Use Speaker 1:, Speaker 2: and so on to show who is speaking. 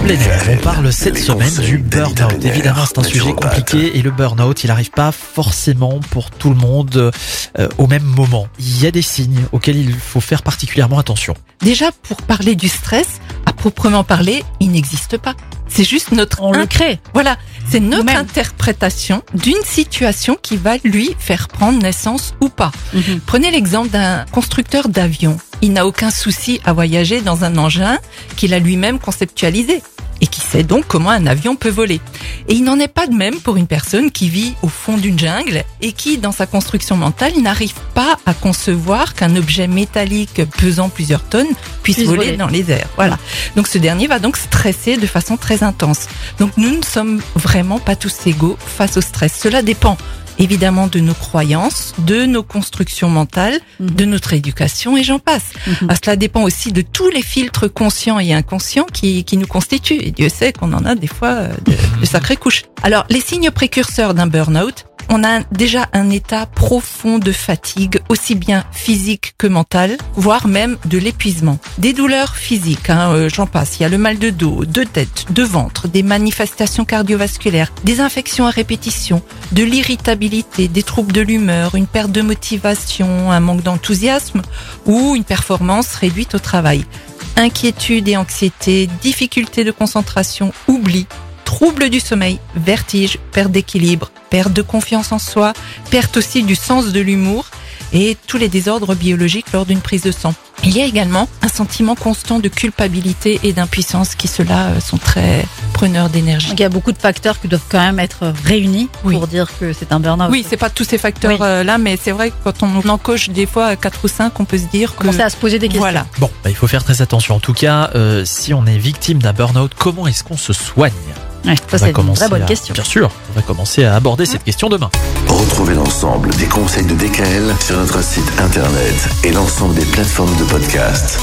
Speaker 1: On parle cette semaine du burn-out. Évidemment, c'est un sujet compliqué et le burn-out, il n'arrive pas forcément pour tout le monde euh, au même moment. Il y a des signes auxquels il faut faire particulièrement attention.
Speaker 2: Déjà, pour parler du stress, à proprement parler, il n'existe pas. C'est juste notre
Speaker 3: On le crée.
Speaker 2: Voilà, c'est notre interprétation d'une situation qui va lui faire prendre naissance ou pas.
Speaker 3: Mhm.
Speaker 2: Prenez l'exemple d'un constructeur d'avion. Il n'a aucun souci à voyager dans un engin qu'il a lui-même conceptualisé et qui sait donc comment un avion peut voler. Et il n'en est pas de même pour une personne qui vit au fond d'une jungle et qui, dans sa construction mentale, n'arrive pas à concevoir qu'un objet métallique pesant plusieurs tonnes puisse
Speaker 3: Puisse
Speaker 2: voler
Speaker 3: voler.
Speaker 2: dans les airs. Voilà. Donc ce dernier va donc stresser de façon très intense. Donc nous ne sommes vraiment pas tous égaux face au stress. Cela dépend évidemment de nos croyances, de nos constructions mentales,
Speaker 3: Mhm.
Speaker 2: de notre éducation et j'en passe. Ah, cela dépend aussi de tous les filtres conscients et inconscients qui, qui nous constituent. Et Dieu sait qu'on en a des fois euh, de, de sacrées couches. Alors, les signes précurseurs d'un burn-out, on a déjà un état profond de fatigue, aussi bien physique que mentale, voire même de l'épuisement. Des douleurs physiques, hein, euh, j'en passe. Il y a le mal de dos, de tête, de ventre, des manifestations cardiovasculaires, des infections à répétition, de l'irritabilité, des troubles de l'humeur, une perte de motivation, un manque d'enthousiasme ou une performance réduite au travail. Inquiétude et anxiété, difficulté de concentration, oubli, troubles du sommeil, vertige, perte d'équilibre, perte de confiance en soi, perte aussi du sens de l'humour et tous les désordres biologiques lors d'une prise de sang. Il y a également un sentiment constant de culpabilité et d'impuissance qui cela euh, sont très preneurs d'énergie.
Speaker 3: Donc il y a beaucoup de facteurs qui doivent quand même être réunis
Speaker 2: Oui.
Speaker 3: pour dire que c'est un burn-out.
Speaker 2: Oui, c'est pas tous ces facteurs
Speaker 3: Oui.
Speaker 2: euh, là, mais c'est vrai que quand on en coche des fois quatre ou cinq, on peut se dire que
Speaker 3: Commencer à se poser des questions.
Speaker 2: voilà.
Speaker 1: Bon, bah, il faut faire très attention. En tout cas, euh, si on est victime d'un burn-out, comment est-ce qu'on se soigne?
Speaker 3: Ouais, ça
Speaker 1: va
Speaker 3: c'est une
Speaker 1: commencer
Speaker 3: vraie bonne
Speaker 1: à-
Speaker 3: question.
Speaker 1: Bien sûr, on va commencer à aborder cette question demain.
Speaker 4: Retrouvez l'ensemble des conseils de DKL sur notre site internet et l'ensemble des plateformes de podcast.